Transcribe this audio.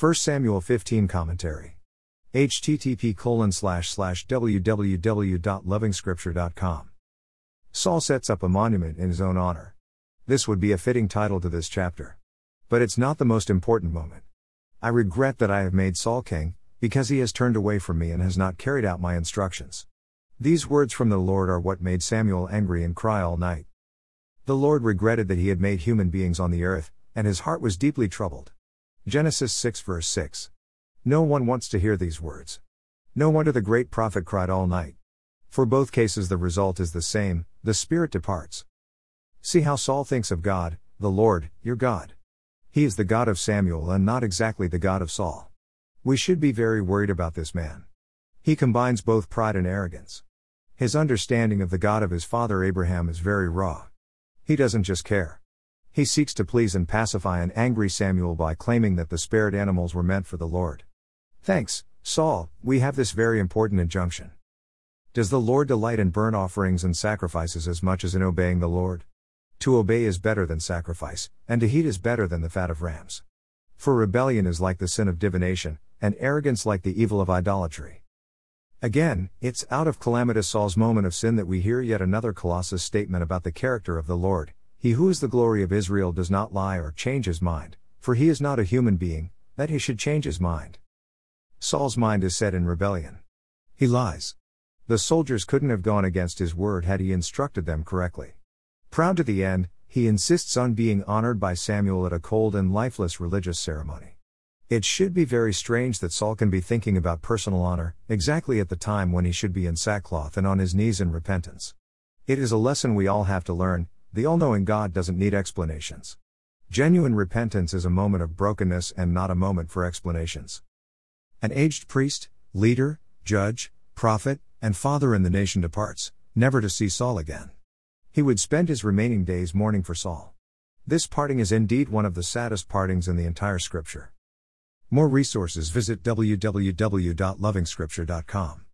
1 Samuel 15 Commentary. http colon www.lovingscripture.com. Saul sets up a monument in his own honor. This would be a fitting title to this chapter. But it's not the most important moment. I regret that I have made Saul king, because he has turned away from me and has not carried out my instructions. These words from the Lord are what made Samuel angry and cry all night. The Lord regretted that he had made human beings on the earth, and his heart was deeply troubled. Genesis 6 verse 6. No one wants to hear these words. No wonder the great prophet cried all night. For both cases, the result is the same the Spirit departs. See how Saul thinks of God, the Lord, your God. He is the God of Samuel and not exactly the God of Saul. We should be very worried about this man. He combines both pride and arrogance. His understanding of the God of his father Abraham is very raw. He doesn't just care. He seeks to please and pacify an angry Samuel by claiming that the spared animals were meant for the Lord. Thanks, Saul, we have this very important injunction. Does the Lord delight in burnt offerings and sacrifices as much as in obeying the Lord? To obey is better than sacrifice, and to heed is better than the fat of rams. For rebellion is like the sin of divination, and arrogance like the evil of idolatry. Again, it's out of calamitous Saul's moment of sin that we hear yet another Colossus statement about the character of the Lord. He who is the glory of Israel does not lie or change his mind, for he is not a human being, that he should change his mind. Saul's mind is set in rebellion. He lies. The soldiers couldn't have gone against his word had he instructed them correctly. Proud to the end, he insists on being honored by Samuel at a cold and lifeless religious ceremony. It should be very strange that Saul can be thinking about personal honor, exactly at the time when he should be in sackcloth and on his knees in repentance. It is a lesson we all have to learn the all knowing God doesn't need explanations. Genuine repentance is a moment of brokenness and not a moment for explanations. An aged priest, leader, judge, prophet, and father in the nation departs, never to see Saul again. He would spend his remaining days mourning for Saul. This parting is indeed one of the saddest partings in the entire scripture. More resources visit www.lovingscripture.com.